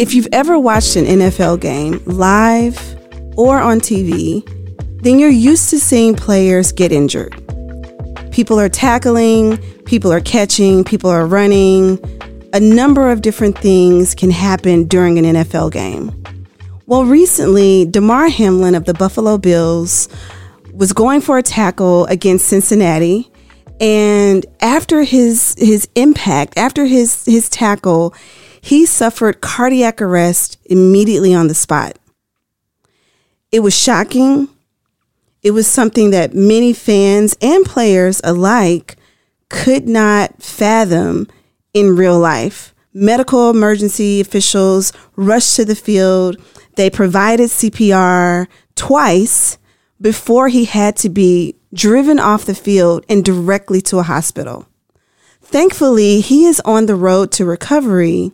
If you've ever watched an NFL game live or on TV, then you're used to seeing players get injured. People are tackling, people are catching, people are running. A number of different things can happen during an NFL game. Well, recently, Damar Hamlin of the Buffalo Bills was going for a tackle against Cincinnati. And after his his impact, after his his tackle, he suffered cardiac arrest immediately on the spot. It was shocking. It was something that many fans and players alike could not fathom in real life. Medical emergency officials rushed to the field. They provided CPR twice before he had to be driven off the field and directly to a hospital. Thankfully, he is on the road to recovery,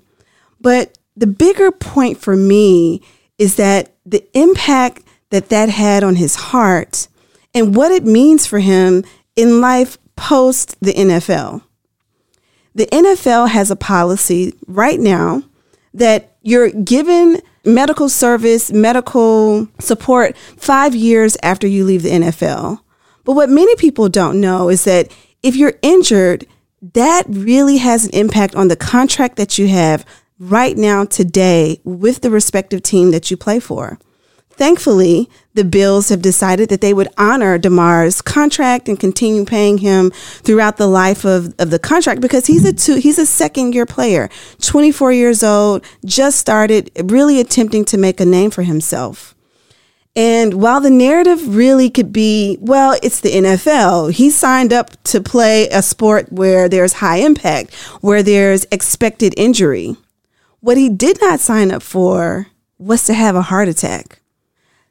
but the bigger point for me is that the impact that that had on his heart and what it means for him in life post the NFL. The NFL has a policy right now that you're given medical service, medical support five years after you leave the NFL. But what many people don't know is that if you're injured, that really has an impact on the contract that you have right now, today, with the respective team that you play for. Thankfully, the Bills have decided that they would honor Damar's contract and continue paying him throughout the life of, of the contract because he's a two, he's a second year player, 24 years old, just started really attempting to make a name for himself. And while the narrative really could be, well, it's the NFL, he signed up to play a sport where there's high impact, where there's expected injury. What he did not sign up for was to have a heart attack.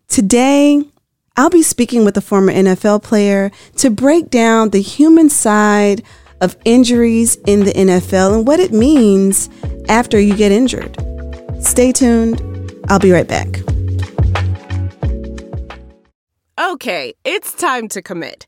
Today, I'll be speaking with a former NFL player to break down the human side of injuries in the NFL and what it means after you get injured. Stay tuned. I'll be right back. Okay, it's time to commit.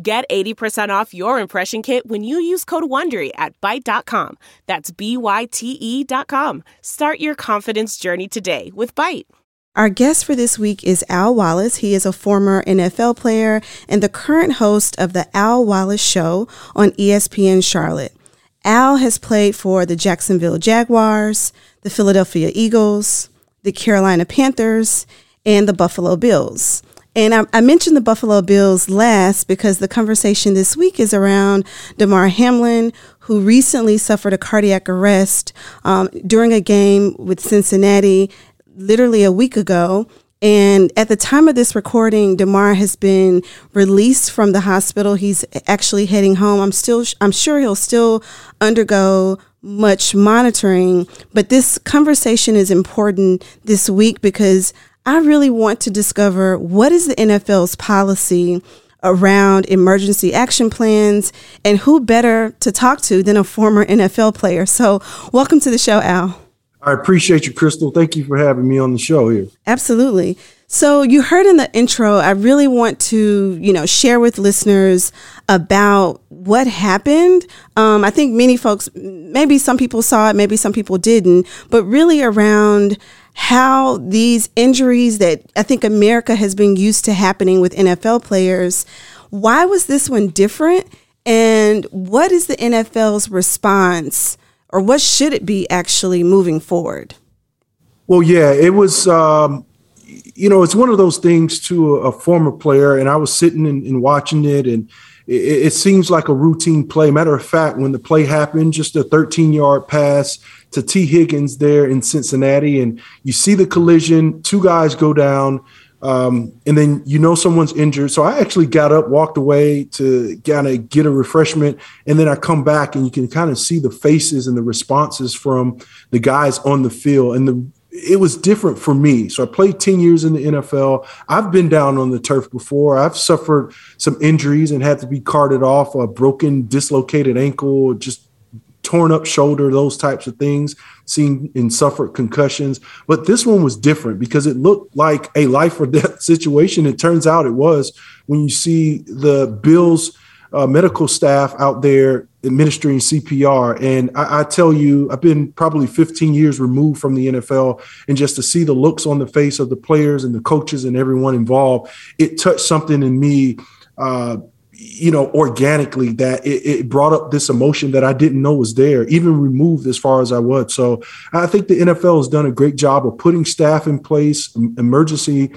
Get 80% off your impression kit when you use code WONDERY at Byte.com. That's B-Y-T-E dot com. Start your confidence journey today with Byte. Our guest for this week is Al Wallace. He is a former NFL player and the current host of the Al Wallace Show on ESPN Charlotte. Al has played for the Jacksonville Jaguars, the Philadelphia Eagles, the Carolina Panthers, and the Buffalo Bills. And I, I, mentioned the Buffalo Bills last because the conversation this week is around Damar Hamlin, who recently suffered a cardiac arrest um, during a game with Cincinnati literally a week ago. And at the time of this recording, Damar has been released from the hospital. He's actually heading home. I'm still, I'm sure he'll still undergo much monitoring, but this conversation is important this week because I really want to discover what is the NFL's policy around emergency action plans and who better to talk to than a former NFL player. So, welcome to the show, Al. I appreciate you, Kristal. Thank you for having me on the show here. Absolutely. So you heard in the intro, I really want to, you know, share with listeners about what happened. Um, I think many folks, maybe some people saw it, maybe some people didn't, but really around how these injuries that I think America has been used to happening with NFL players, why was this one different? And what is the NFL's response, or what should it be actually moving forward? Well, yeah, it was, um, you know, it's one of those things to a, a former player, and I was sitting and, and watching it, and it, it seems like a routine play. Matter of fact, when the play happened, just a 13 yard pass to Tee Higgins there in Cincinnati, and you see the collision. Two guys go down. Um, and then you know someone's injured. So I actually got up, walked away to kind of get a refreshment, and then I come back and you can kind of see the faces and the responses from the guys on the field. And the it was different for me. So I played 10 years in the NFL. I've been down on the turf before. I've suffered some injuries and had to be carted off, a broken, dislocated ankle, just torn up shoulder, those types of things, seen and suffered concussions. But this one was different because it looked like a life or death situation. It turns out it was when you see the Bills uh, medical staff out there administering CPR. And I, I, tell you, I've been probably 15 years removed from the NFL, and just to see the looks on the face of the players and the coaches and everyone involved, it touched something in me. Uh, you know, organically, that it, it, brought up this emotion that I didn't know was there, even removed as far as I was. So I think the NFL has done a great job of putting staff in place, emergency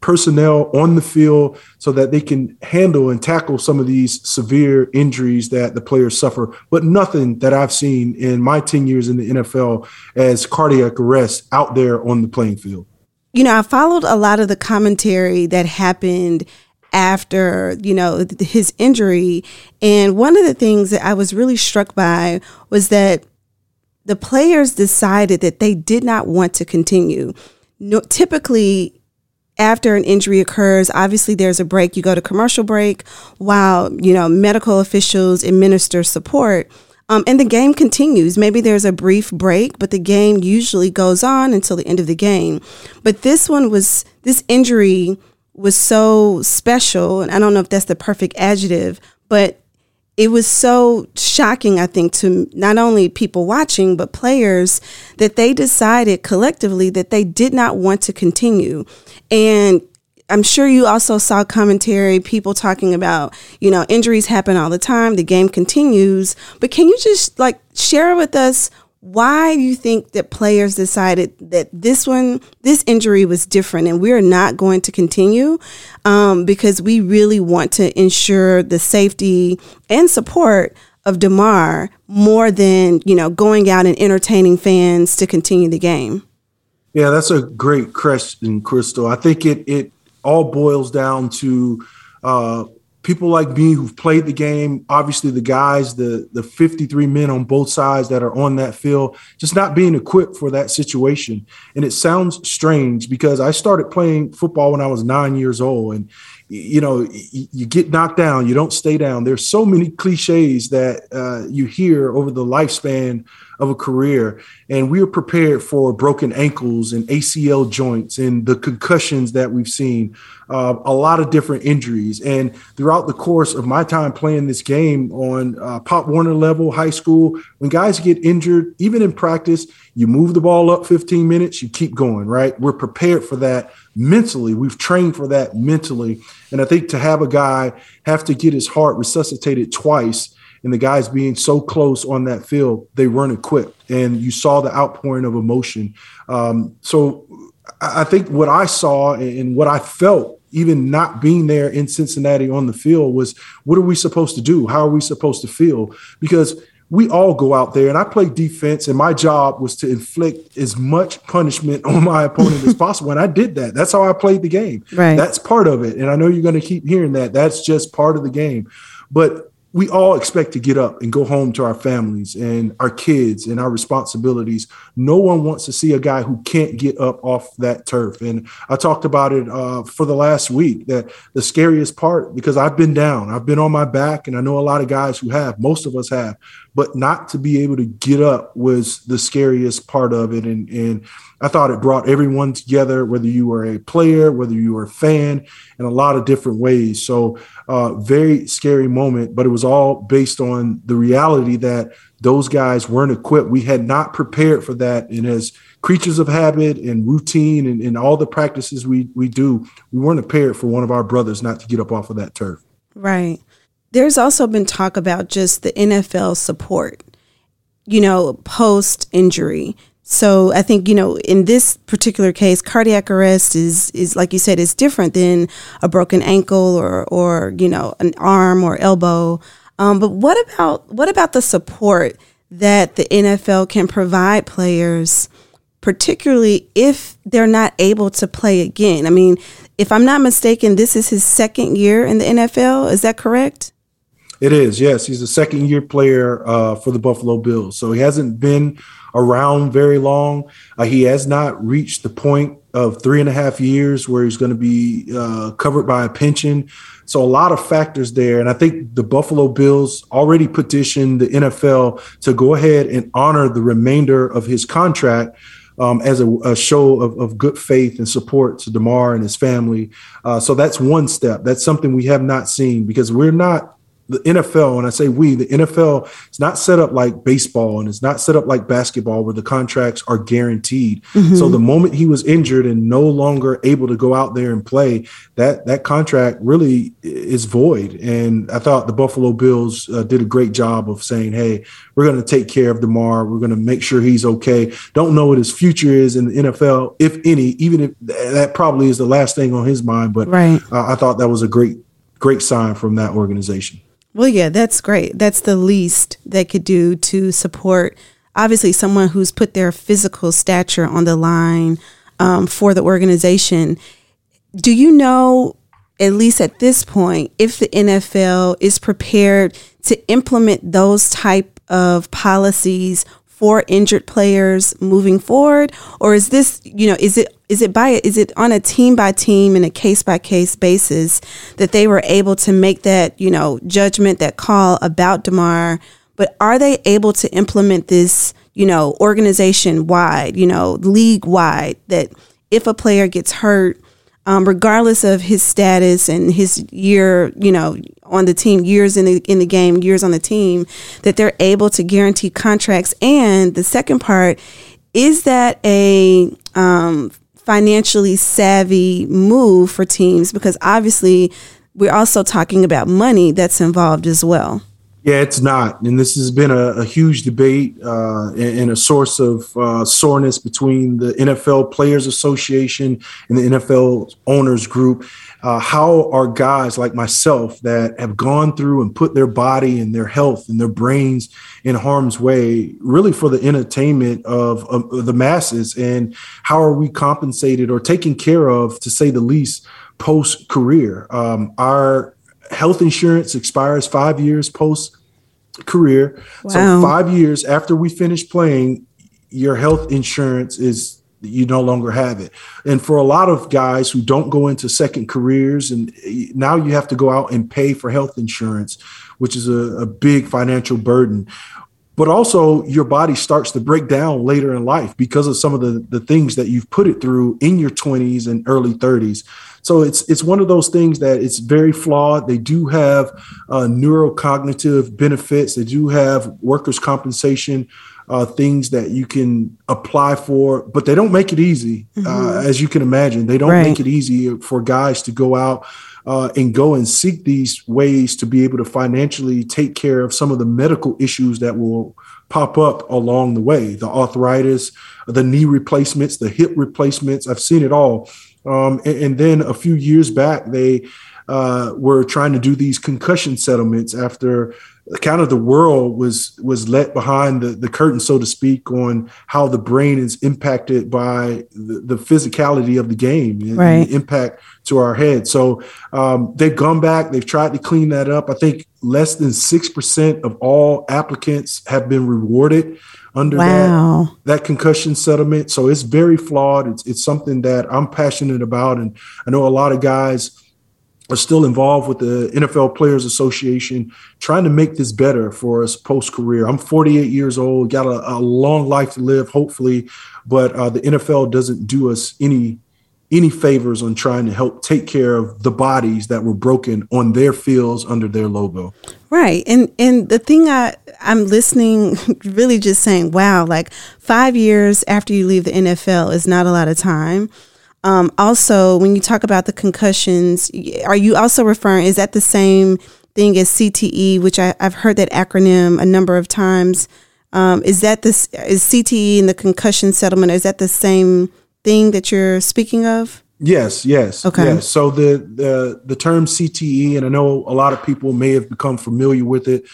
personnel on the field so that they can handle and tackle some of these severe injuries that the players suffer. But nothing that I've seen in my 10 years in the NFL as cardiac arrest out there on the playing field. You know, I followed a lot of the commentary that happened after you know his injury and one of the things that i was really struck by was that the players decided that they did not want to continue no, typically after an injury occurs obviously there's a break you go to commercial break while you know medical officials administer support um, and the game continues. Maybe there's a brief break, but the game usually goes on until the end of the game. But this one was, this injury was so special, and I don't know if that's the perfect adjective, but it was so shocking, I think, to not only people watching, but players that they decided collectively that they did not want to continue. And I'm sure you also saw commentary, people talking about, you know, injuries happen all the time, the game continues. But can you just like share with us why do you think that players decided that this one, this injury was different and we're not going to continue um, because we really want to ensure the safety and support of Damar more than, you know, going out and entertaining fans to continue the game? Yeah, that's a great question, Kristal. I think it, it all boils down to uh, people like me who've played the game, obviously the guys, the the 53 men on both sides that are on that field, just not being equipped for that situation. And it sounds strange because I started playing football when I was nine years old, and you know, you get knocked down, you don't stay down. There's so many cliches that uh, you hear over the lifespan of a career. And we are prepared for broken ankles and ACL joints and the concussions that we've seen, uh, a lot of different injuries. And throughout the course of my time playing this game on uh, Pop Warner level, high school, when guys get injured, even in practice, you move the ball up 15 minutes, you keep going, right? We're prepared for that mentally. We've trained for that mentally. And I think to have a guy have to get his heart resuscitated twice and the guys being so close on that field, they weren't equipped. And you saw the outpouring of emotion. Um, so I think what I saw and what I felt, even not being there in Cincinnati on the field, was what are we supposed to do? How are we supposed to feel? Because we all go out there and I play defense and my job was to inflict as much punishment on my opponent as possible. And I did that. That's how I played the game. Right. That's part of it. And I know you're going to keep hearing that. That's just part of the game. But we all expect to get up and go home to our families and our kids and our responsibilities. No one wants to see a guy who can't get up off that turf. And I talked about it uh, for the last week that the scariest part, because I've been down, I've been on my back, and I know a lot of guys who have, most of us have, but not to be able to get up was the scariest part of it. And, and I thought it brought everyone together, whether you were a player, whether you were a fan, in a lot of different ways. So, uh, very scary moment, but it was all based on the reality that those guys weren't equipped. We had not prepared for that. And as creatures of habit and routine and, and all the practices we, we do, we weren't prepared for one of our brothers not to get up off of that turf. Right. There's also been talk about just the NFL support, you know, post injury so I think you know in this particular case, cardiac arrest is is like you said is different than a broken ankle or or you know an arm or elbow. Um, but what about what about the support that the NFL can provide players, particularly if they're not able to play again? I mean, if I'm not mistaken, this is his second year in the NFL. Is that correct? It is, yes. He's a second year player uh, for the Buffalo Bills. So he hasn't been around very long. Uh, he has not reached the point of three and a half years where he's going to be uh, covered by a pension. So a lot of factors there. And I think the Buffalo Bills already petitioned the NFL to go ahead and honor the remainder of his contract. Um, as a, a show of, of, good faith and support to Damar and his family. Uh, so that's one step. That's something we have not seen because we're not the NFL, when I say we, the NFL is not set up like baseball and it's not set up like basketball where the contracts are guaranteed. Mm-hmm. So the moment he was injured and no longer able to go out there and play, that that contract really is void. And I thought the Buffalo Bills uh, did a great job of saying, "Hey, we're going to take care of Damar. We're going to make sure he's okay. Don't know what his future is in the NFL, if any. Even if that probably is the last thing on his mind, but right. uh, I thought that was a great." Great sign from that organization. Well, yeah, that's great. That's the least they could do to support, obviously, someone who's put their physical stature on the line um, for the organization. Do you know, at least at this point, if the NFL is prepared to implement those type of policies for injured players moving forward or is this you know is it is it by is it on a team by team and a case by case basis that they were able to make that you know judgment that call about Damar but are they able to implement this you know organization wide you know league wide that if a player gets hurt um, regardless of his status and his year, you know, on the team, years in the in the game, years on the team, that they're able to guarantee contracts. And the second part is that a um, financially savvy move for teams because obviously we're also talking about money that's involved as well. Yeah, it's not. And this has been a, a huge debate uh, and, a source of uh, soreness between the NFL Players Association and the NFL Owners Group. Uh, how are guys like myself that have gone through and put their body and their health and their brains in harm's way, really for the entertainment of, of the masses? And how are we compensated or taken care of, to say the least, post career? Um, our health insurance expires five years post career. Wow. So five years after we finish playing, your health insurance is you no longer have it. And for a lot of guys who don't go into second careers, and now you have to go out and pay for health insurance, which is a, a big financial burden. But also, your body starts to break down later in life because of some of the, the things that you've put it through in your 20s and early 30s. So it's it's one of those things that it's very flawed. They do have uh, neurocognitive benefits. They do have workers' compensation uh, things that you can apply for, but they don't make it easy, uh, mm-hmm. uh, as you can imagine. They don't right. make it easy for guys to go out uh, and go and seek these ways to be able to financially take care of some of the medical issues that will pop up along the way the arthritis, the knee replacements, the hip replacements. I've seen it all. Um, and, and, then a few years back, they uh, were trying to do these concussion settlements after kind of the world was was let behind the, the curtain, so to speak, on how the brain is impacted by the, the physicality of the game and, right. the impact to our head. So um, they've gone back, they've tried to clean that up. I think less than six percent of all applicants have been rewarded under wow. that that concussion settlement. So it's very flawed. It's it's something that I'm passionate about, and I know a lot of guys are still involved with the NFL Players Association, trying to make this better for us post career. I'm 48 years old, got a, a long life to live, hopefully, but uh, the NFL doesn't do us any any favors on trying to help take care of the bodies that were broken on their fields under their logo. Right. And and the thing I I'm listening really just saying, wow, like 5 years after you leave the NFL is not a lot of time. Um, also, when you talk about the concussions, are you also referring, is that the same thing as CTE, which I, have heard that acronym a number of times? Um, is that this, is CTE and the concussion settlement, is that the same thing that you're speaking of? Yes, yes. Okay. Yes. So the, the the term CTE, and I know a lot of people may have become familiar with it.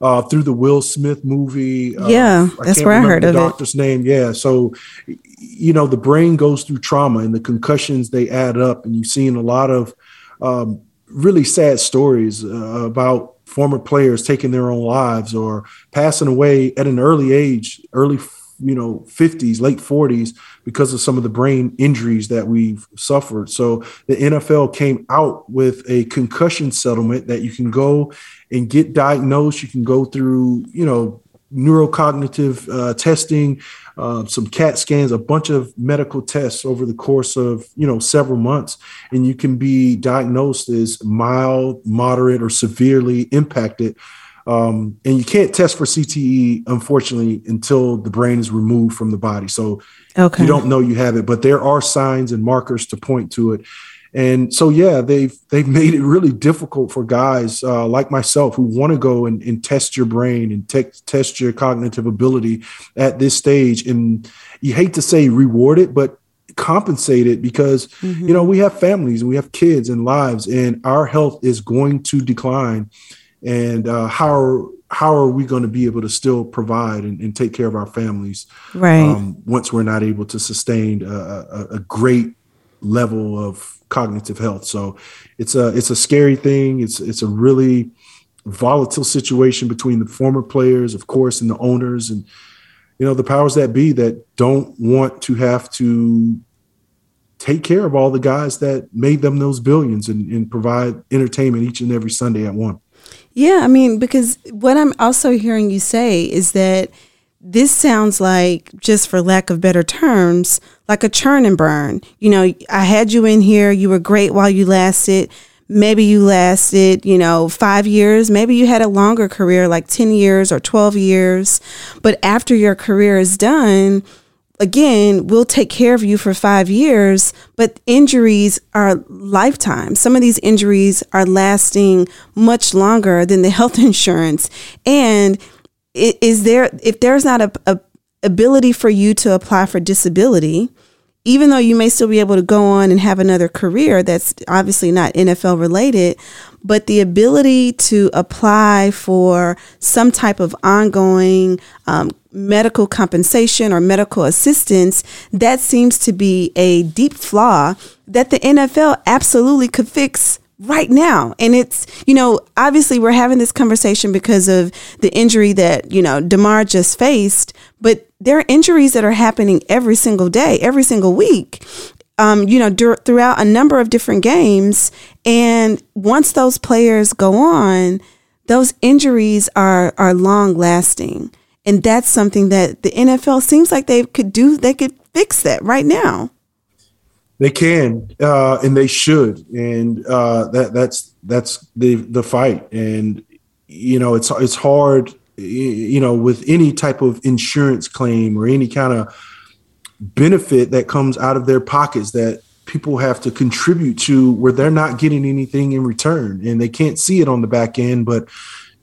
Uh, through the Will Smith movie. Uh, yeah, that's where I heard the of doctor's it. name. Yeah, so you know the brain goes through trauma and the concussions they add up, and you've seen a lot of um, really sad stories uh, about former players taking their own lives or passing away at an early age, early you know 50s late 40s because of some of the brain injuries that we've suffered so the nfl came out with a concussion settlement that you can go and get diagnosed you can go through you know neurocognitive uh, testing uh, some cat scans a bunch of medical tests over the course of you know several months and you can be diagnosed as mild moderate or severely impacted um, and you can't test for CTE, unfortunately, until the brain is removed from the body. So okay. you don't know you have it, but there are signs and markers to point to it. And so, yeah, they've they've made it really difficult for guys uh, like myself who want to go and, and, test your brain and te- test your cognitive ability at this stage. And you hate to say reward it, but compensate it because mm-hmm. you know we have families and we have kids and lives, and our health is going to decline and uh, how are, how are we going to be able to still provide and, and take care of our families right um, once we're not able to sustain a, a, a, great level of cognitive health. So it's a it's a scary thing. It's it's a really volatile situation between the former players of course and the owners. And you know the powers that be that don't want to have to take care of all the guys that made them those billions and, and provide entertainment each and every sunday at one. Yeah, I mean, because what I'm also hearing you say is that this sounds like, just for lack of better terms, like a churn and burn. You know, I had you in here, you were great while you lasted. Maybe you lasted, you know, five years. Maybe you had a longer career, like 10 years or 12 years. But after your career is done, again, we'll take care of you for five years, but injuries are lifetime. Some of these injuries are lasting much longer than the health insurance. And is there, if there's not a, a ability for you to apply for disability, even though you may still be able to go on and have another career that's obviously not NFL related, but the ability to apply for some type of ongoing um, medical compensation or medical assistance, that seems to be a deep flaw that the NFL absolutely could fix right now. And it's, you know, obviously we're having this conversation because of the injury that, you know, Damar just faced, but there are injuries that are happening every single day, every single week. Um, you know, dur- throughout a number of different games. And once those players go on, those injuries are are long lasting. And that's something that the NFL seems like they could do, they could fix that right now. They can, uh, and they should, and uh, that that's that's the the fight. And you know, it's it's hard, you know, with any type of insurance claim or any kind of benefit that comes out of their pockets that people have to contribute to, where they're not getting anything in return, and they can't see it on the back end, but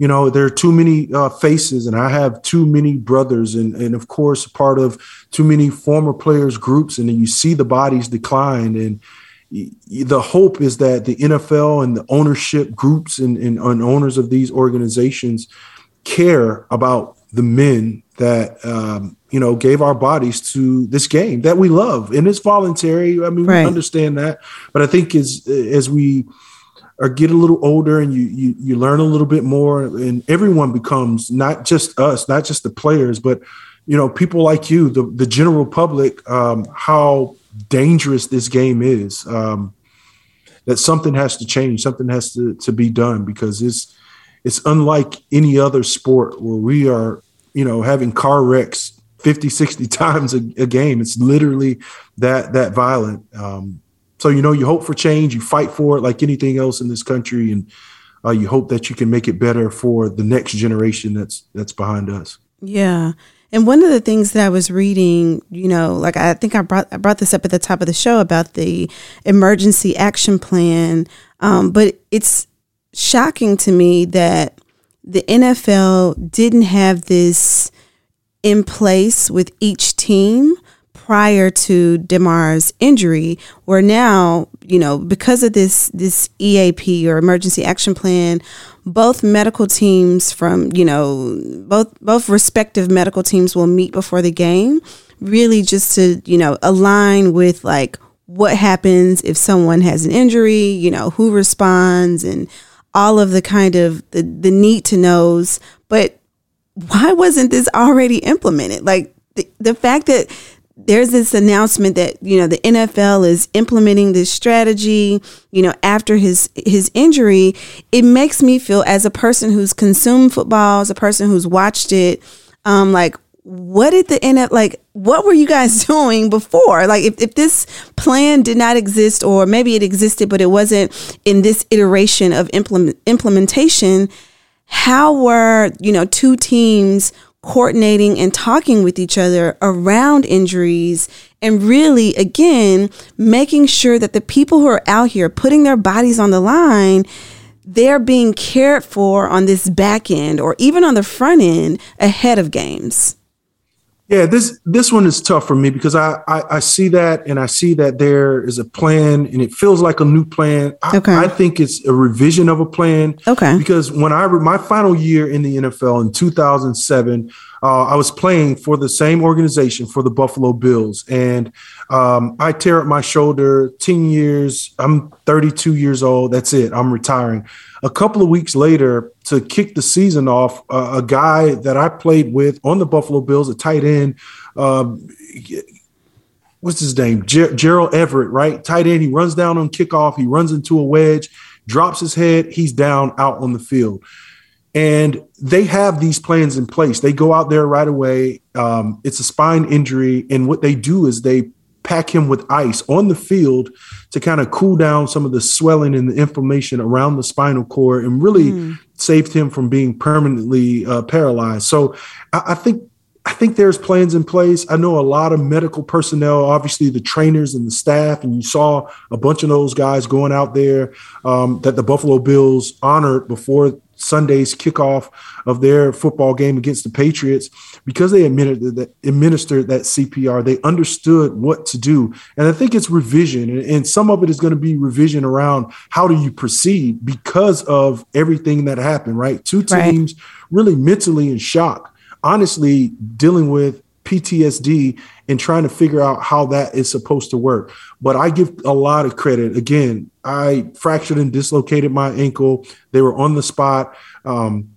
you know there are too many uh, faces and i have too many brothers and and of course part of too many former players groups and then you see the bodies decline and the hope is that the nfl and the ownership groups and, and, and owners of these organizations care about the men that um, you know gave our bodies to this game that we love and it's voluntary i mean right. we understand that but i think as as we or get a little older and you, you you learn a little bit more. And everyone becomes not just us not just the players but you know people like you the, the general public um, how dangerous this game is um, that something has to change something has to, to be done because it's it's unlike any other sport where we are you know having car wrecks 50 60 times a, a game. It's literally that that violent. Um, so you know, you hope for change, you fight for it like anything else in this country, and uh, you hope that you can make it better for the next generation that's that's behind us. Yeah. And one of the things that I was reading, you know, like I think I brought I brought this up at the top of the show about the emergency action plan, um, but it's shocking to me that the NFL didn't have this in place with each team prior to Damar's injury, where now you know, because of this this EAP or emergency action plan, both medical teams from you know both both respective medical teams will meet before the game, really just to you know align with like what happens if someone has an injury, you know, who responds and all of the kind of the, the need to knows. But why wasn't this already implemented? Like the, the fact that there's this announcement that you know the NFL is implementing this strategy you know after his his injury. It makes me feel as a person who's consumed football as a person who's watched it um like what did the NFL like what were you guys doing before? Like if, if this plan did not exist or maybe it existed but it wasn't in this iteration of implement, implementation how were you know two teams coordinating and talking with each other around injuries and really again making sure that the people who are out here putting their bodies on the line they're being cared for on this back end or even on the front end ahead of games yeah, this this one is tough for me because I, I, I see that and I see that there is a plan and it feels like a new plan. I, okay. I think it's a revision of a plan. Okay. Because when I my final year in the NFL in 2007, uh, I was playing for the same organization for the Buffalo Bills, and um, I tear up my shoulder. Ten years. I'm 32 years old. That's it. I'm retiring. A couple of weeks later, to kick the season off, uh, a guy that I played with on the Buffalo Bills, a tight end. Um, what's his name? Ger- Gerald Everett, right? Tight end. He runs down on kickoff. He runs into a wedge, drops his head. He's down out on the field. And they have these plans in place. They go out there right away. Um, it's a spine injury. And what they do is they pack him with ice on the field to kind of cool down some of the swelling and the inflammation around the spinal cord and really mm. saved him from being permanently uh, paralyzed. So I, I think I think there's plans in place. I know a lot of medical personnel, obviously the trainers and the staff, and you saw a bunch of those guys going out there um, that the Buffalo Bills honored before Sunday's kickoff of their football game against the Patriots because they administered that, administered that CPR. They understood what to do, and I think it's revision, and, and some of it is going to be revision around how do you proceed because of everything that happened. Right, two teams right. really mentally in shock, honestly dealing with PTSD and trying to figure out how that is supposed to work. But I give a lot of credit. Again, I fractured and dislocated my ankle. They were on the spot. Um,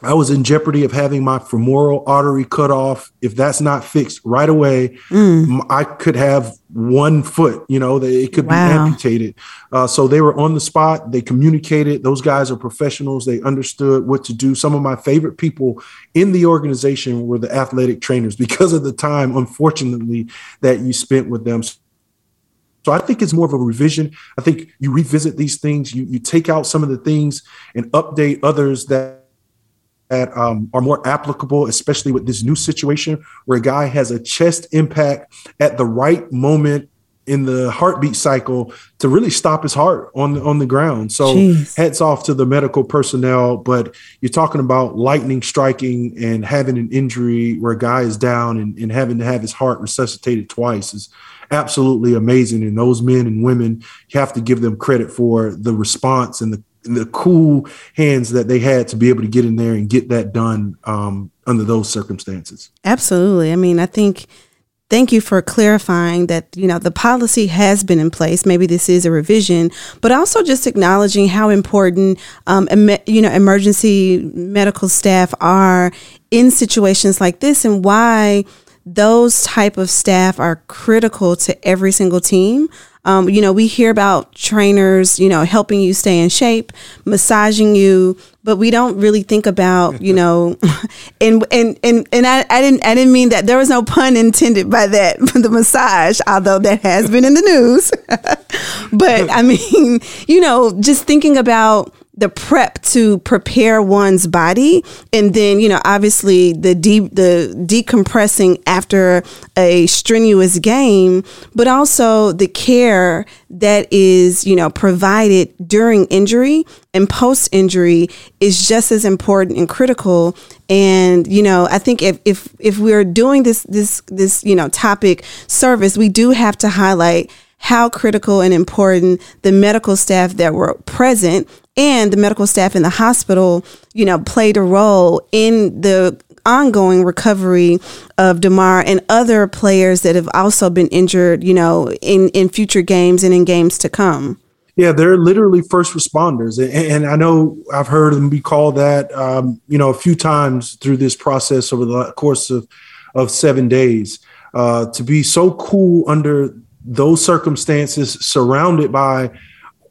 I was in jeopardy of having my femoral artery cut off. If that's not fixed right away, mm. I could have one foot, you know, it could wow. be amputated. Uh, so they were on the spot. They communicated. Those guys are professionals. They understood what to do. Some of my favorite people in the organization were the athletic trainers because of the time, unfortunately, that you spent with them. So I think it's more of a revision. I think you revisit these things, you, you take out some of the things and update others that that um, are more applicable, especially with this new situation where a guy has a chest impact at the right moment in the heartbeat cycle to really stop his heart on the, on the ground. So Jeez. hats off to the medical personnel, but you're talking about lightning striking and having an injury where a guy is down and, and having to have his heart resuscitated twice is absolutely amazing. And those men and women, you have to give them credit for the response and the the cool hands that they had to be able to get in there and get that done um, under those circumstances. Absolutely. I mean, I think thank you for clarifying that you know the policy has been in place maybe this is a revision but also just acknowledging how important um, em- you know emergency medical staff are in situations like this and why those type of staff are critical to every single team um, you know, we hear about trainers, you know, helping you stay in shape, massaging you, but we don't really think about, you know, and and and and I, I didn't I didn't mean that there was no pun intended by that the massage, although that has been in the news. but I mean, you know, just thinking about the prep to prepare one's body and then you know obviously the de- the decompressing after a strenuous game but also the care that is you know provided during injury and post injury is just as important and critical. And you know i think if if if we're doing this this this you know topic service we do have to highlight how critical and important the medical staff that were present and the medical staff in the hospital, you know, played a role in the ongoing recovery of Damar and other players that have also been injured, you know, in, in future games and in games to come. Yeah, they're literally first responders, and, and I know I've heard them be called that, um, you know, a few times through this process over the course of of seven days. Uh, to be so cool under those circumstances, surrounded by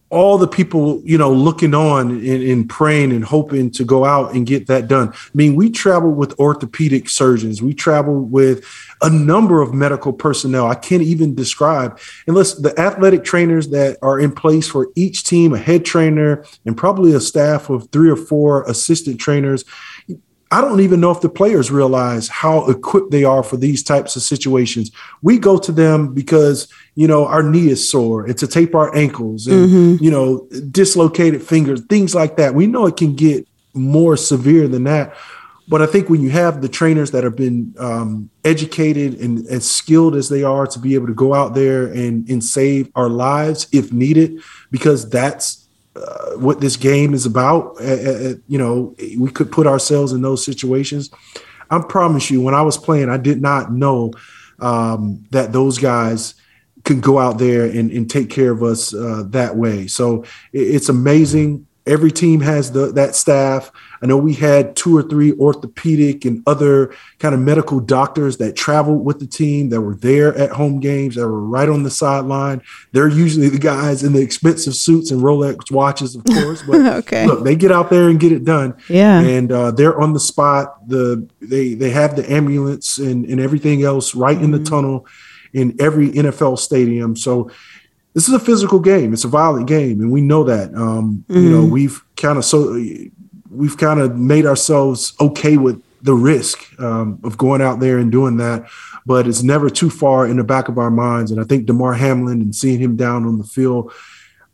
all the people, you know, looking on and, and, praying and hoping to go out and get that done. I mean, we travel with orthopedic surgeons, we travel with a number of medical personnel. I can't even describe. Unless the athletic trainers that are in place for each team, a head trainer, and probably a staff of three or four assistant trainers. I don't even know if the players realize how equipped they are for these types of situations. We go to them because, you know, our knee is sore and to tape our ankles and, mm-hmm. you know, dislocated fingers, things like that. We know it can get more severe than that. But I think when you have the trainers that have been um, educated and as skilled as they are to be able to go out there and, and save our lives if needed, because that's uh, what this game is about. Uh, you know, we could put ourselves in those situations. I promise you, when I was playing, I did not know um, that those guys could go out there and, and take care of us uh, that way. So it, it's amazing every team has the, that staff. I know we had two or three orthopedic and other kind of medical doctors that traveled with the team that were there at home games that were right on the sideline. They're usually the guys in the expensive suits and Rolex watches, of course. But okay. look, they get out there and get it done. Yeah, and uh, they're on the spot. The they they have the ambulance and and everything else right mm-hmm. in the mm-hmm. tunnel in every NFL stadium. So this is a physical game. It's a violent game, and we know that. Um, mm-hmm. You know, mm-hmm. we've kind of so we've kind of made ourselves okay with the risk um, of going out there and doing that, but it's never too far in the back of our minds. And I think Damar Hamlin and seeing him down on the field,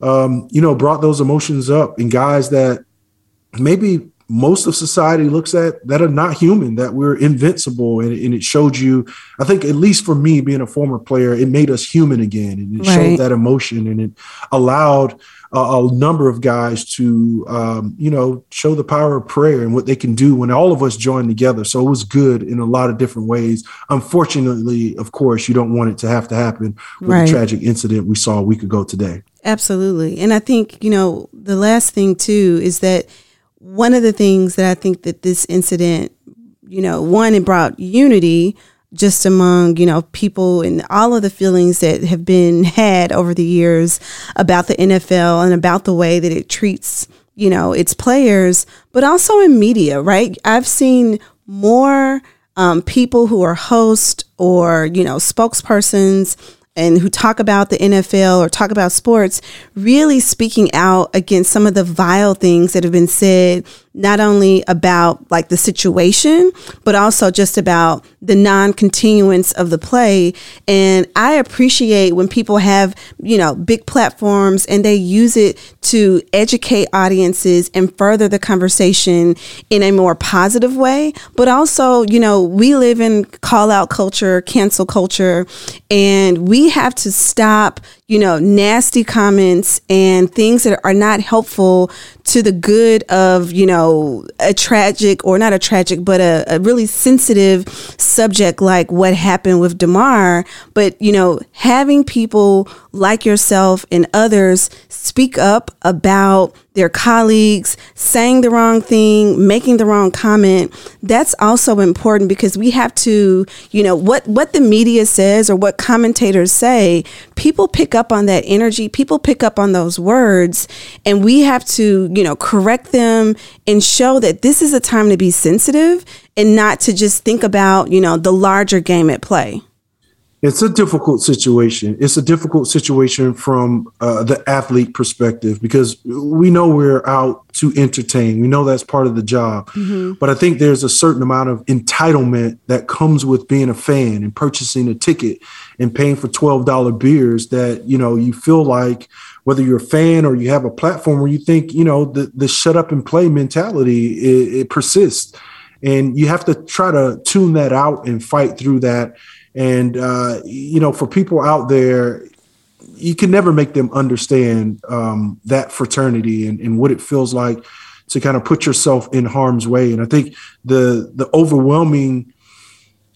um, you know, brought those emotions up. And guys that maybe most of society looks at that are not human, that we're invincible. And, and, it showed you, I think, at least for me being a former player, it made us human again. And it right. showed that emotion and it allowed a, a number of guys to, um, you know, show the power of prayer and what they can do when all of us join together. So it was good in a lot of different ways. Unfortunately, of course, you don't want it to have to happen with right. the tragic incident we saw a week ago today. Absolutely. And I think, you know, the last thing too is that one of the things that I think that this incident, you know, one, it brought unity just among, you know, people and all of the feelings that have been had over the years about the NFL and about the way that it treats, you know, its players, but also in media, right? I've seen more um, people who are hosts or, you know, spokespersons and who talk about the NFL or talk about sports really speaking out against some of the vile things that have been said not only about like the situation, but also just about the non-continuance of the play. And I appreciate when people have, you know, big platforms and they use it to educate audiences and further the conversation in a more positive way. But also, you know, we live in call out culture, cancel culture, and we have to stop, you know, nasty comments and things that are not helpful to the good of, you know, a tragic or not a tragic, but a, a really sensitive subject like what happened with Damar But, you know, having people like yourself and others speak up about their colleagues saying the wrong thing, making the wrong comment, that's also important because we have to, you know, what what the media says or what commentators say, people pick up on that energy, people pick up on those words, and we have to, you know, correct them and show that this is a time to be sensitive and not to just think about, you know, the larger game at play. It's a difficult situation. It's a difficult situation from uh, the athlete perspective because we know we're out to entertain. We know that's part of the job. Mm-hmm. But I think there's a certain amount of entitlement that comes with being a fan and purchasing a ticket and paying for $12 beers that, you know, you feel like whether you're a fan or you have a platform where you think, you know, the, the shut up and play mentality, it, it persists. And you have to try to tune that out and fight through that and, uh, you know, for people out there, you can never make them understand um, that fraternity and, and what it feels like to kind of put yourself in harm's way. And I think the the overwhelming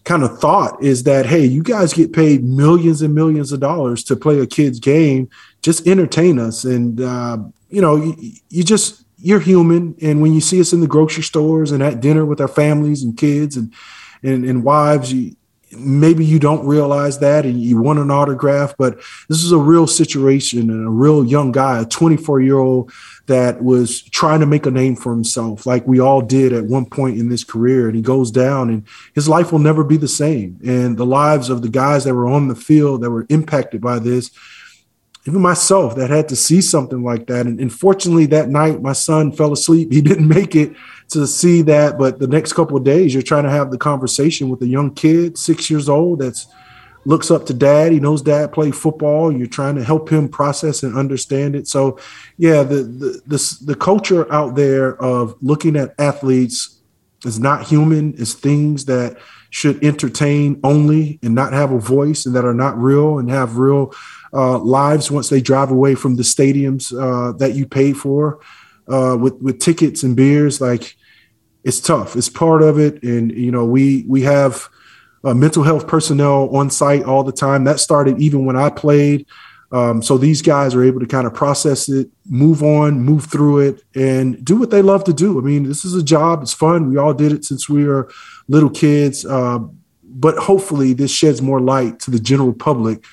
kind of thought is that hey, you guys get paid millions and millions of dollars to play a kid's game, just entertain us, and uh, you know, you, you just you're human, and when you see us in the grocery stores and at dinner with our families and kids and and, and wives, you, maybe you don't realize that and you want an autograph, but this is a real situation and a real young guy, a 24 year old that was trying to make a name for himself, like we all did at one point in this career. And he goes down and his life will never be the same. And the lives of the guys that were on the field that were impacted by this, even myself that had to see something like that. And fortunately, that night, my son fell asleep. He didn't make it to see that. But the next couple of days, you're trying to have the conversation with a young kid, six years old, that's looks up to dad. He knows dad played football. You're trying to help him process and understand it. So, yeah, the the the, the culture out there of looking at athletes is not human. Is things that should entertain only and not have a voice and that are not real and have real uh, lives once they drive away from the stadiums uh, that you paid for uh, with with tickets and beers. Like it's tough. It's part of it, and you know we we have uh, mental health personnel on site all the time. That started even when I played. Um, so these guys are able to kind of process it, move on, move through it, and do what they love to do. I mean, this is a job. It's fun. We all did it since we were little kids. Uh, but hopefully, this sheds more light to the general public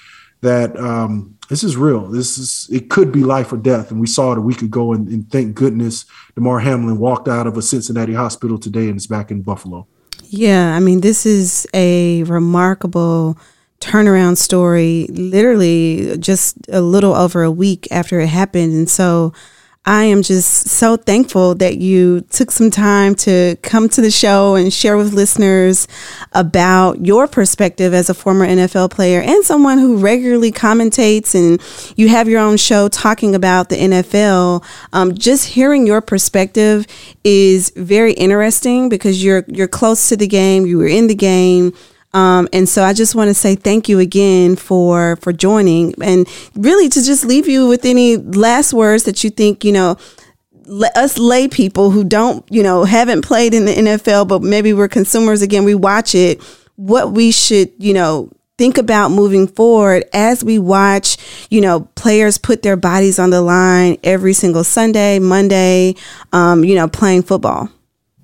that um, this is real. This is it could be life or death, and we saw it a week ago. And, and thank goodness, Damar Hamlin walked out of a Cincinnati hospital today and is back in Buffalo. Yeah, I mean, this is a remarkable turnaround story. Literally, just a little over a week after it happened, and so I am just so thankful that you took some time to come to the show and share with listeners about your perspective as a former NFL player and someone who regularly commentates and you have your own show talking about the NFL. Um, just hearing your perspective is very interesting because you're you're close to the game, you were in the game. Um, and so I just want to say thank you again for for joining, and really to just leave you with any last words that you think you know us lay people who don't you know haven't played in the NFL, but maybe we're consumers again. We watch it. What we should you know think about moving forward as we watch, you know, players put their bodies on the line every single Sunday, Monday, um, you know, playing football.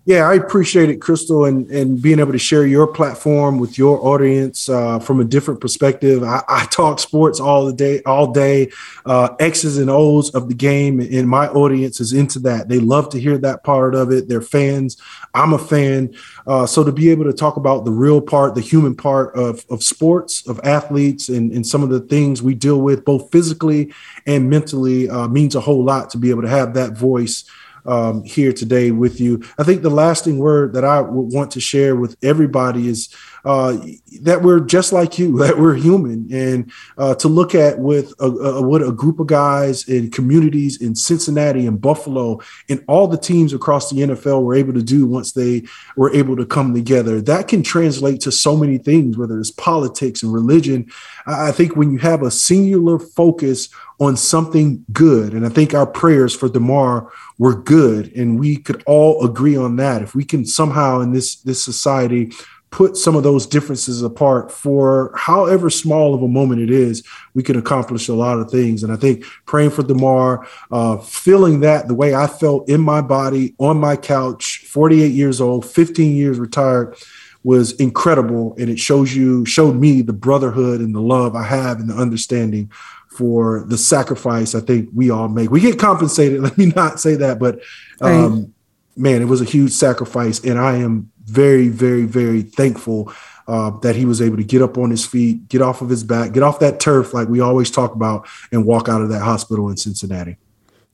Yeah, I appreciate it, Kristal, and, and being able to share your platform with your audience uh, from a different perspective. I, I, talk sports all the day, all day, uh, X's and O's of the game, and my audience is into that. They love to hear that part of it. They're fans. I'm a fan. Uh, so to be able to talk about the real part, the human part of, of sports, of athletes, and, and some of the things we deal with, both physically and mentally, uh, means a whole lot to be able to have that voice um, here today with you. I think the lasting word that I would want to share with everybody is uh, that we're just like you, that we're human, and uh, to look at with a, a, what a group of guys in communities in Cincinnati and Buffalo and all the teams across the NFL were able to do once they were able to come together. That can translate to so many things, whether it's politics and religion. I think when you have a singular focus on something good, and I think our prayers for Damar were good, and we could all agree on that. If we can somehow in this this society put some of those differences apart for however small of a moment it is, we can accomplish a lot of things. And I think praying for Damar, uh, feeling that the way I felt in my body, on my couch, 48 years old, 15 years retired, was incredible. And it shows you, showed me the brotherhood and the love I have and the understanding for the sacrifice I think we all make. We get compensated, let me not say that, but um, right. man, it was a huge sacrifice. And I am very, very, very thankful uh, that he was able to get up on his feet, get off of his back, get off that turf like we always talk about, and walk out of that hospital in Cincinnati.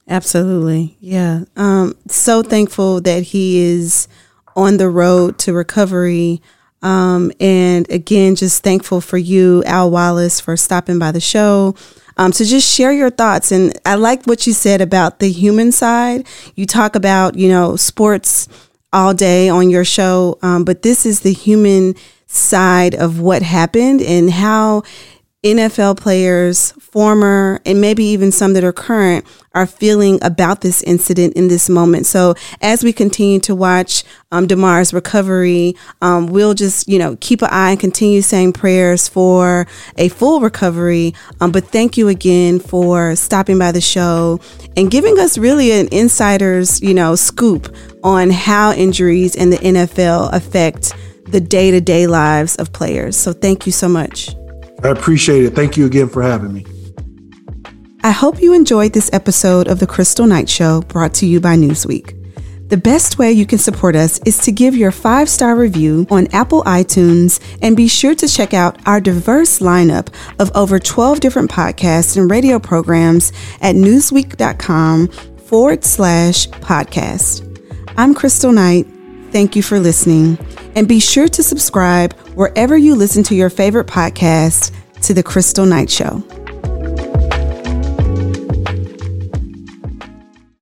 Absolutely. Yeah. Um, so thankful that he is on the road to recovery. Um, and again, just thankful for you, Al Wallace, for stopping by the show. Um, so just share your thoughts. And I like what you said about the human side. You talk about, you know, sports all day on your show, um, but this is the human side of what happened and how NFL players, former, and maybe even some that are current, are feeling about this incident in this moment. So as we continue to watch um, Damar's recovery, um, we'll just you know keep an eye and continue saying prayers for a full recovery. Um, but thank you again for stopping by the show and giving us really an insider's you know scoop on how injuries in the NFL affect the day to day lives of players. So thank you so much. I appreciate it. Thank you again for having me. I hope you enjoyed this episode of The Kristal Knight Show brought to you by Newsweek. The best way you can support us is to give your five star review on Apple iTunes and be sure to check out our diverse lineup of over 12 different podcasts and radio programs at newsweek.com forward slash podcast. I'm Kristal Knight. Thank you for listening. And be sure to subscribe wherever you listen to your favorite podcast to The Kristal Knight Show.